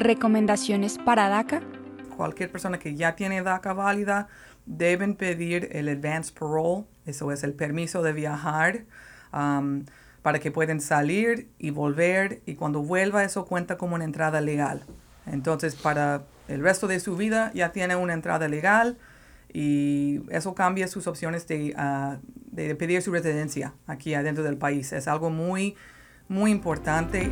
¿Recomendaciones para DACA? Cualquier persona que ya tiene DACA válida deben pedir el advance parole, eso es el permiso de viajar, um, para que puedan salir y volver y cuando vuelva eso cuenta como una entrada legal. Entonces para el resto de su vida ya tiene una entrada legal y eso cambia sus opciones de, ah, de pedir su residencia aquí adentro del país. Es algo muy, muy importante.